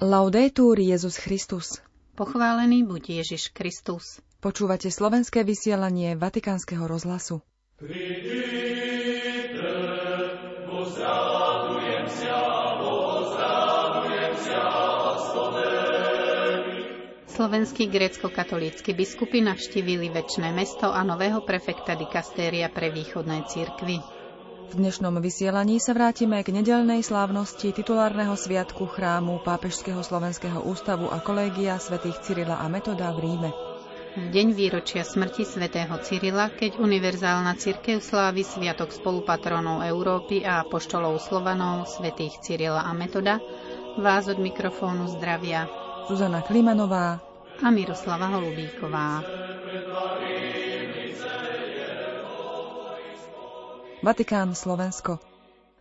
Laudetur Jezus Christus. Pochválený buď Ježiš Kristus. Počúvate slovenské vysielanie Vatikánskeho rozhlasu. Slovenskí grécko-katolícky biskupy navštívili väčšné mesto a nového prefekta dikastéria pre východné církvy. V dnešnom vysielaní sa vrátime k nedelnej slávnosti titulárneho sviatku chrámu Pápežského slovenského ústavu a kolégia svätých Cyrila a Metoda v Ríme. V deň výročia smrti svätého Cyrila, keď univerzálna cirkev slávi sviatok spolupatronov Európy a apoštolov Slovanov svätých Cyrila a Metoda, vás od mikrofónu zdravia Zuzana Klimanová a Miroslava Holubíková. Vatikán, Slovensko.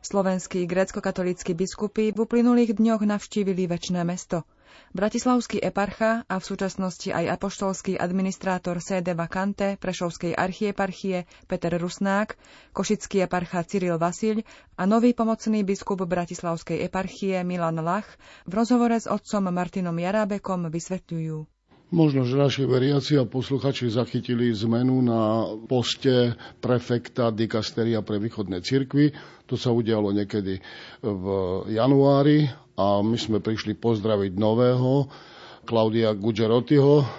Slovenskí grécko-katolícky biskupy v uplynulých dňoch navštívili väčšné mesto. Bratislavský eparcha a v súčasnosti aj apoštolský administrátor sede vacante Prešovskej archieparchie Peter Rusnák, košický eparcha Cyril Vasil a nový pomocný biskup Bratislavskej eparchie Milan Lach v rozhovore s otcom Martinom Jarábekom vysvetľujú. Možno, že naši veriaci a posluchači zachytili zmenu na poste prefekta dikasteria pre východné cirkvy. To sa udialo niekedy v januári a my sme prišli pozdraviť nového Klaudia Gugerotiho,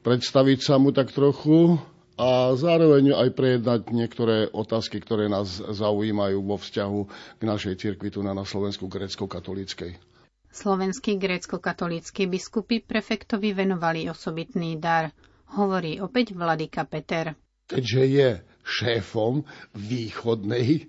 predstaviť sa mu tak trochu a zároveň aj prejednať niektoré otázky, ktoré nás zaujímajú vo vzťahu k našej cirkvi tu na Slovensku grecko-katolíckej. Slovenskí grécko-katolíckí biskupy prefektovi venovali osobitný dar, hovorí opäť vladyka Peter. Keďže je šéfom východnej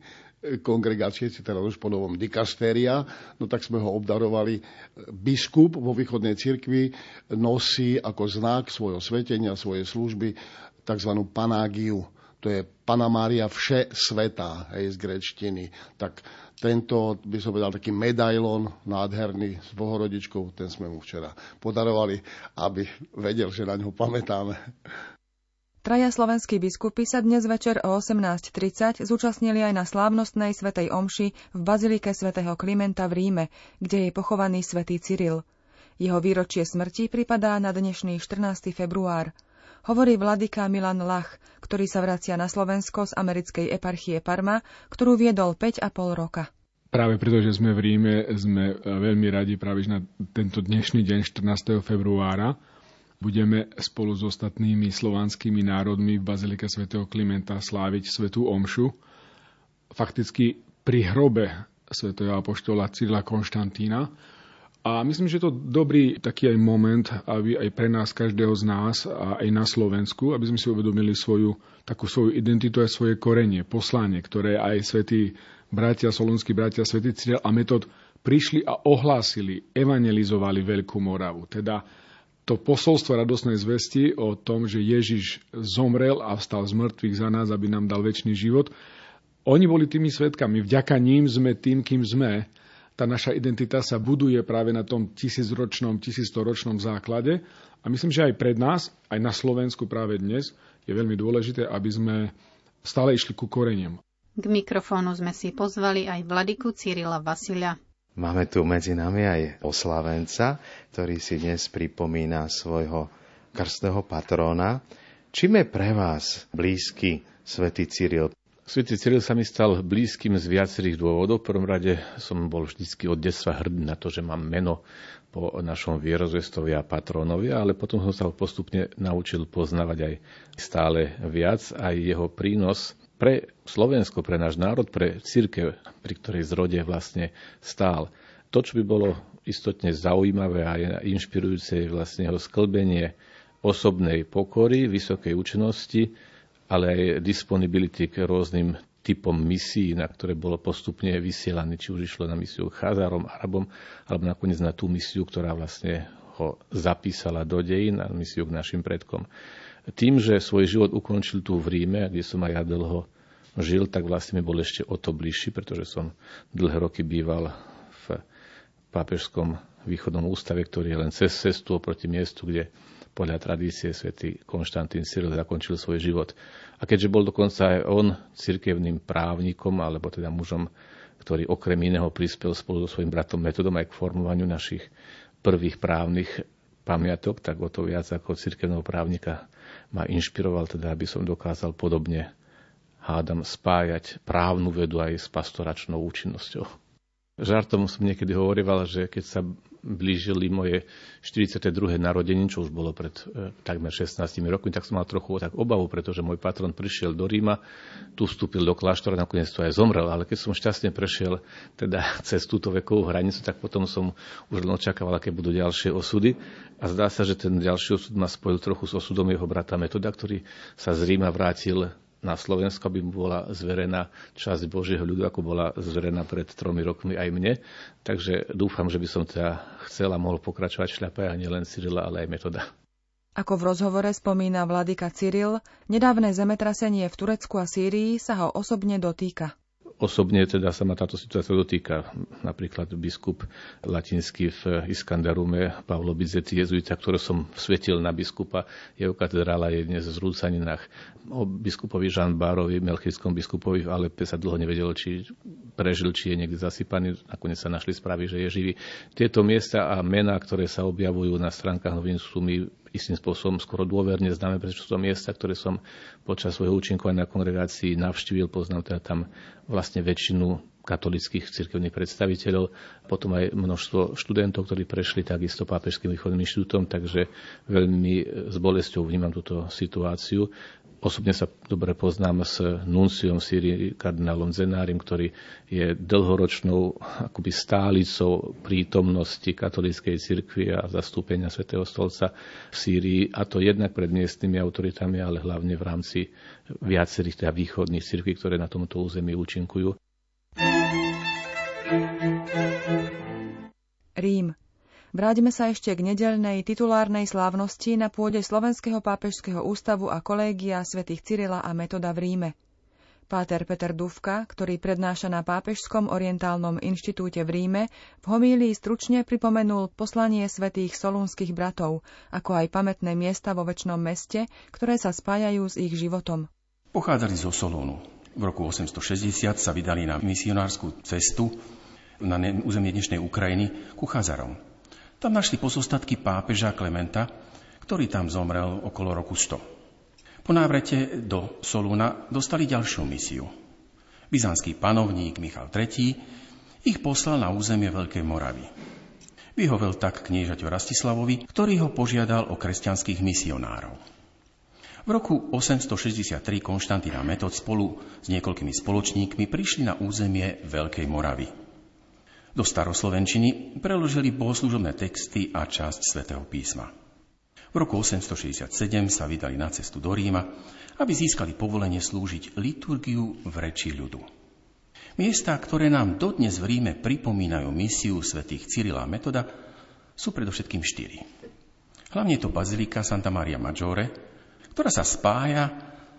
kongregácie, teda už po novom dikastéria, no tak sme ho obdarovali. Biskup vo východnej cirkvi nosí ako znak svojho svetenia, svojej služby tzv. panágiu. To je Pana Mária vše svetá, hej, z grečtiny. Tak tento, by som povedal, taký medailon nádherný s Bohorodičkou, ten sme mu včera podarovali, aby vedel, že na ňo pamätáme. Traja slovenskí biskupy sa dnes večer o 18.30 zúčastnili aj na slávnostnej svetej omši v bazilike svätého Klimenta v Ríme, kde je pochovaný svätý Cyril. Jeho výročie smrti pripadá na dnešný 14. február hovorí vladyka Milan Lach, ktorý sa vracia na Slovensko z americkej eparchie Parma, ktorú viedol 5,5 roka. Práve preto, že sme v Ríme, sme veľmi radi práve na tento dnešný deň 14. februára. Budeme spolu s ostatnými slovanskými národmi v Bazilike svätého Klimenta sláviť svetú omšu. Fakticky pri hrobe svätého apoštola Cyrila Konštantína, a myslím, že to dobrý taký aj moment, aby aj pre nás, každého z nás, a aj na Slovensku, aby sme si uvedomili svoju, takú svoju identitu a svoje korenie, poslanie, ktoré aj svätí bratia, solonskí bratia, svätý Cyril a Metod prišli a ohlásili, evangelizovali Veľkú Moravu. Teda to posolstvo radosnej zvesti o tom, že Ježiš zomrel a vstal z mŕtvych za nás, aby nám dal väčší život, oni boli tými svetkami. Vďaka ním sme tým, kým sme tá naša identita sa buduje práve na tom tisícročnom, tisícstoročnom základe. A myslím, že aj pred nás, aj na Slovensku práve dnes, je veľmi dôležité, aby sme stále išli ku koreniem. K mikrofónu sme si pozvali aj vladiku Cyrila Vasilia. Máme tu medzi nami aj oslavenca, ktorý si dnes pripomína svojho krstného patróna. Čím je pre vás blízky svätý Cyril? Svetý Cyril sa mi stal blízkym z viacerých dôvodov. V prvom rade som bol vždycky od detstva hrdý na to, že mám meno po našom vierozvestovi a patrónovi, ale potom som sa ho postupne naučil poznávať aj stále viac, aj jeho prínos pre Slovensko, pre náš národ, pre církev, pri ktorej zrode vlastne stál. To, čo by bolo istotne zaujímavé a inšpirujúce, je vlastne jeho sklbenie osobnej pokory, vysokej účinnosti, ale aj disponibility k rôznym typom misií, na ktoré bolo postupne vysielané, či už išlo na misiu Chazárom, Arabom, alebo nakoniec na tú misiu, ktorá vlastne ho zapísala do dejín, na misiu k našim predkom. Tým, že svoj život ukončil tu v Ríme, kde som aj ja dlho žil, tak vlastne mi bol ešte o to bližší, pretože som dlhé roky býval v pápežskom východnom ústave, ktorý je len cez cestu oproti miestu, kde podľa tradície svätý Konštantín Cyril zakončil svoj život. A keďže bol dokonca aj on cirkevným právnikom, alebo teda mužom, ktorý okrem iného prispel spolu so svojím bratom metodom aj k formovaniu našich prvých právnych pamiatok, tak o to viac ako cirkevného právnika ma inšpiroval, teda aby som dokázal podobne hádam spájať právnu vedu aj s pastoračnou účinnosťou. Žartom som niekedy hovoril, že keď sa blížili moje 42. narodeniny, čo už bolo pred e, takmer 16 rokmi, tak som mal trochu tak obavu, pretože môj patron prišiel do Ríma, tu vstúpil do kláštora, nakoniec to aj zomrel, ale keď som šťastne prešiel teda cez túto vekovú hranicu, tak potom som už len očakával, aké budú ďalšie osudy. A zdá sa, že ten ďalší osud ma spojil trochu s osudom jeho brata Metoda, ktorý sa z Ríma vrátil na Slovensko, aby mu bola zverená časť Božieho ľudu, ako bola zverená pred tromi rokmi aj mne. Takže dúfam, že by som teda chcel a mohol pokračovať šľapaj a nielen Cyrila, ale aj metoda. Ako v rozhovore spomína vladyka Cyril, nedávne zemetrasenie v Turecku a Sýrii sa ho osobne dotýka. Osobne teda sa ma táto situácia dotýka. Napríklad biskup latinský v Iskandarume, Pavlo Bizeti, jezuita, ktorý som svetil na biskupa. Jeho katedrála je dnes v Zrúcaninách. O biskupovi Žan Bárovi, melchickom biskupovi v Alepe sa dlho nevedelo, či prežil, či je niekde zasypaný. Nakoniec sa našli správy, že je živý. Tieto miesta a mená, ktoré sa objavujú na stránkach novín, sú mi istým spôsobom skoro dôverne známe, pretože sú to miesta, ktoré som počas svojho účinkovania na kongregácii navštívil, poznám teda tam vlastne väčšinu katolických cirkevných predstaviteľov, potom aj množstvo študentov, ktorí prešli takisto Pápežským východným inštitútom, takže veľmi s bolesťou vnímam túto situáciu. Osobne sa dobre poznám s nunciom Syrii, kardinálom Zenárim, ktorý je dlhoročnou akoby stálicou prítomnosti katolíckej cirkvi a zastúpenia svätého stolca v Sýrii, a to jednak pred miestnymi autoritami, ale hlavne v rámci viacerých teda východných cirkví, ktoré na tomto území účinkujú. Rím. Vráťme sa ešte k nedeľnej titulárnej slávnosti na pôde Slovenského pápežského ústavu a kolégia svätých Cyrila a Metoda v Ríme. Páter Peter Dufka, ktorý prednáša na Pápežskom orientálnom inštitúte v Ríme, v homílii stručne pripomenul poslanie svätých solúnskych bratov, ako aj pamätné miesta vo väčšnom meste, ktoré sa spájajú s ich životom. Pochádzali zo Solónu. V roku 860 sa vydali na misionárskú cestu na územie dnešnej Ukrajiny ku Chazarom. Tam našli pozostatky pápeža Klementa, ktorý tam zomrel okolo roku 100. Po návrete do Solúna dostali ďalšiu misiu. Byzantský panovník Michal III ich poslal na územie Veľkej Moravy. Vyhovel tak kniežaťu Rastislavovi, ktorý ho požiadal o kresťanských misionárov. V roku 863 Konštantína Metod spolu s niekoľkými spoločníkmi prišli na územie Veľkej Moravy. Do staroslovenčiny preložili bohoslužobné texty a časť svätého písma. V roku 867 sa vydali na cestu do Ríma, aby získali povolenie slúžiť liturgiu v reči ľudu. Miesta, ktoré nám dodnes v Ríme pripomínajú misiu svätých Cyrila a Metoda, sú predovšetkým štyri. Hlavne je to Bazilika Santa Maria Maggiore, ktorá sa spája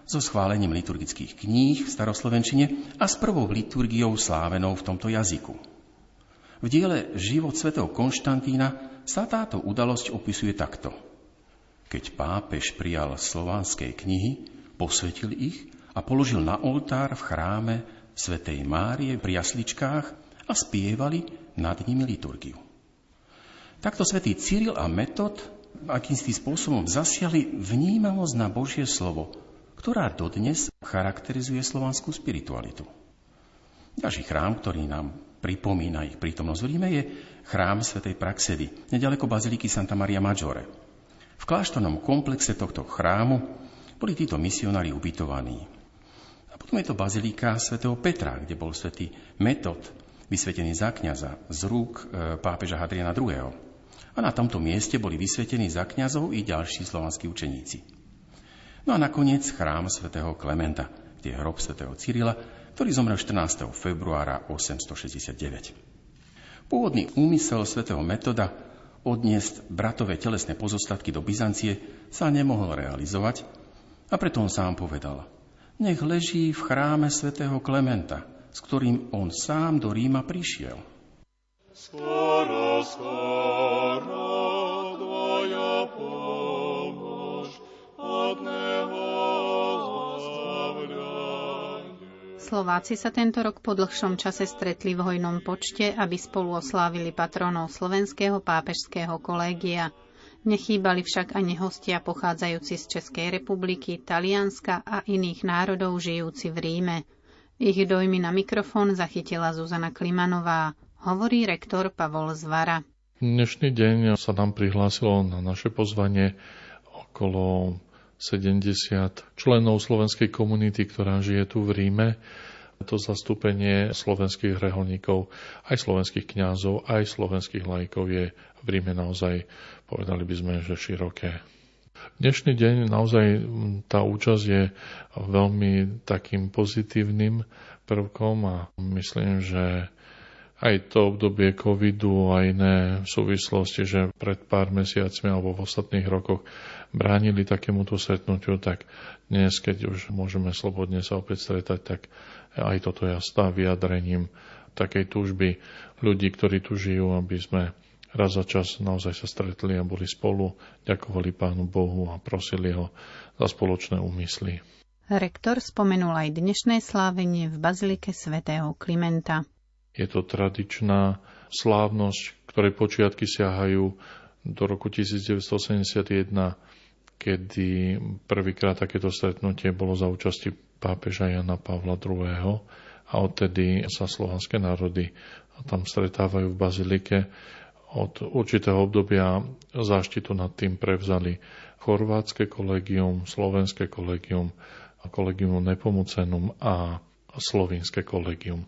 so schválením liturgických kníh v staroslovenčine a s prvou liturgiou slávenou v tomto jazyku. V diele Život svätého Konštantína sa táto udalosť opisuje takto. Keď pápež prijal slovanské knihy, posvetil ich a položil na oltár v chráme svätej Márie pri jasličkách a spievali nad nimi liturgiu. Takto svätý Cyril a Metod akýmsi spôsobom zasiali vnímavosť na Božie slovo, ktorá dodnes charakterizuje slovanskú spiritualitu. Ďalší chrám, ktorý nám pripomína ich prítomnosť v Ríme, je chrám svätej Praxedy, nedaleko baziliky Santa Maria Maggiore. V kláštornom komplexe tohto chrámu boli títo misionári ubytovaní. A potom je to bazilika svätého Petra, kde bol svätý Metod, vysvetený za kniaza z rúk e, pápeža Hadriana II. A na tomto mieste boli vysvetení za kňazov i ďalší slovanskí učeníci. No a nakoniec chrám svätého Klementa, kde je hrob svätého Cyrila, ktorý zomrel 14. februára 869. Pôvodný úmysel svätého Metoda odniesť bratové telesné pozostatky do Byzancie sa nemohol realizovať a preto on sám povedal, nech leží v chráme svätého Klementa, s ktorým on sám do Ríma prišiel. Skoro, skoro, dvoja Slováci sa tento rok po dlhšom čase stretli v hojnom počte, aby spolu oslávili patronov slovenského pápežského kolégia. Nechýbali však ani hostia pochádzajúci z Českej republiky, Talianska a iných národov žijúci v Ríme. Ich dojmy na mikrofón zachytila Zuzana Klimanová, hovorí rektor Pavol Zvara. Dnešný deň sa nám prihlásilo na naše pozvanie okolo 70 členov slovenskej komunity, ktorá žije tu v Ríme. To zastúpenie slovenských reholníkov, aj slovenských kňazov, aj slovenských lajkov je v Ríme naozaj, povedali by sme, že široké. Dnešný deň naozaj tá účasť je veľmi takým pozitívnym prvkom a myslím, že aj to obdobie covidu a iné súvislosti, že pred pár mesiacmi alebo v ostatných rokoch bránili takémuto stretnutiu, tak dnes, keď už môžeme slobodne sa opäť stretať, tak aj toto ja stáv vyjadrením takej túžby ľudí, ktorí tu žijú, aby sme raz za čas naozaj sa stretli a boli spolu, ďakovali Pánu Bohu a prosili ho za spoločné úmysly. Rektor spomenul aj dnešné slávenie v Bazilike svätého Klimenta. Je to tradičná slávnosť, ktorej počiatky siahajú do roku 1981, kedy prvýkrát takéto stretnutie bolo za účasti pápeža Jana Pavla II. A odtedy sa slovanské národy tam stretávajú v Bazilike. Od určitého obdobia záštitu nad tým prevzali chorvátske kolegium, slovenské kolegium, kolegium Nepomucenum a slovinské kolegium.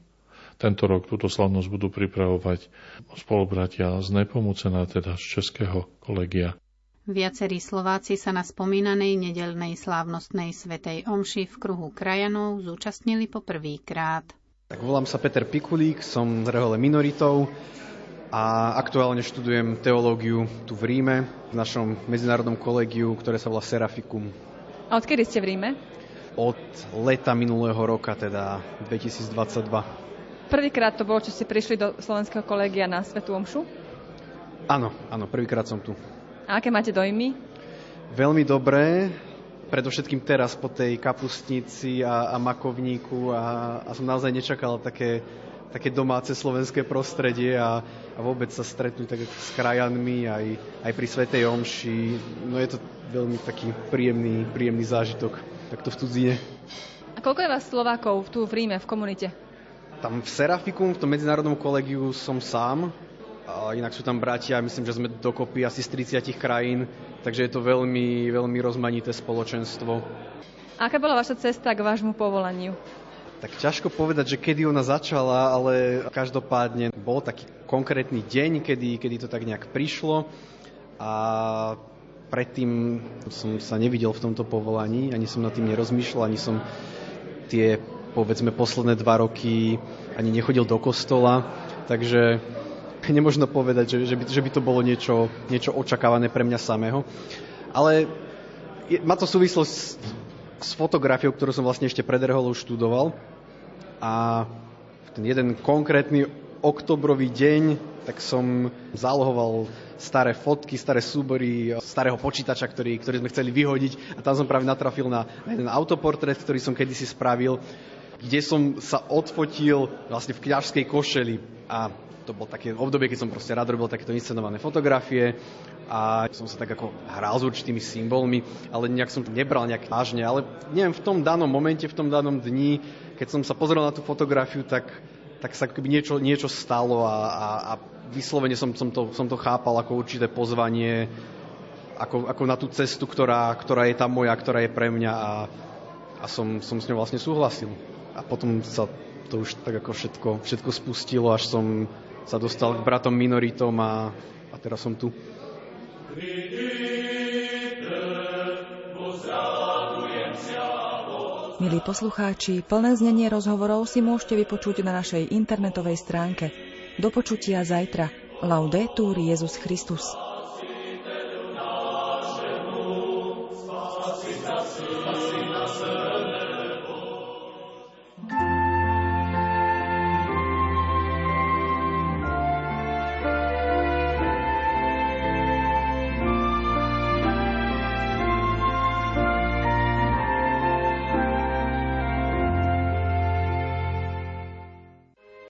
Tento rok túto slavnosť budú pripravovať spolubratia z Nepomucená, teda z Českého kolegia. Viacerí Slováci sa na spomínanej nedelnej slávnostnej svetej omši v kruhu krajanov zúčastnili po prvýkrát. Tak volám sa Peter Pikulík, som z rehole minoritov a aktuálne študujem teológiu tu v Ríme, v našom medzinárodnom kolegiu, ktoré sa volá Seraficum. A odkedy ste v Ríme? Od leta minulého roka, teda 2022. Prvýkrát to bolo, čo ste prišli do Slovenského kolegia na Svetu Omšu? Áno, áno, prvýkrát som tu. A aké máte dojmy? Veľmi dobré, predovšetkým teraz po tej kapustnici a, a makovníku a, a som naozaj nečakal také, také domáce slovenské prostredie a, a vôbec sa stretnúť tak s krajanmi aj, aj pri Svetej Omši. No je to veľmi taký príjemný, príjemný zážitok takto v cudzine. A koľko je vás Slovákov tu v Ríme, v komunite? Tam v Serafikum, v tom medzinárodnom kolegiu som sám, a inak sú tam bratia, myslím, že sme dokopy asi z 30 krajín, takže je to veľmi, veľmi rozmanité spoločenstvo. Aká bola vaša cesta k vášmu povolaniu? Tak ťažko povedať, že kedy ona začala, ale každopádne bol taký konkrétny deň, kedy, kedy to tak nejak prišlo a predtým som sa nevidel v tomto povolaní, ani som nad tým nerozmýšľal, ani som tie povedzme posledné dva roky ani nechodil do kostola, takže nemožno povedať, že, že, by, že by to bolo niečo, niečo očakávané pre mňa samého. Ale je, má to súvislosť s, s fotografiou, ktorú som vlastne ešte pred Reholou študoval. A ten jeden konkrétny oktobrový deň, tak som zálohoval staré fotky, staré súbory starého počítača, ktorý, ktorý sme chceli vyhodiť a tam som práve natrafil na, jeden autoportrét, ktorý som kedysi spravil kde som sa odfotil vlastne v kňažskej košeli. A to bolo také obdobie, keď som proste rád robil takéto inscenované fotografie a som sa tak ako hral s určitými symbolmi, ale nejak som to nebral nejak vážne, ale neviem, v tom danom momente, v tom danom dni, keď som sa pozrel na tú fotografiu, tak, tak sa akoby niečo, niečo stalo a, a, a vyslovene som, som, to, som to chápal ako určité pozvanie, ako, ako na tú cestu, ktorá, ktorá je tam moja, ktorá je pre mňa a, a som, som s ňou vlastne súhlasil a potom sa to už tak ako všetko, všetko spustilo, až som sa dostal k bratom minoritom a, a teraz som tu. Milí poslucháči, plné znenie rozhovorov si môžete vypočuť na našej internetovej stránke. Do počutia zajtra. Laudetur Jezus Christus.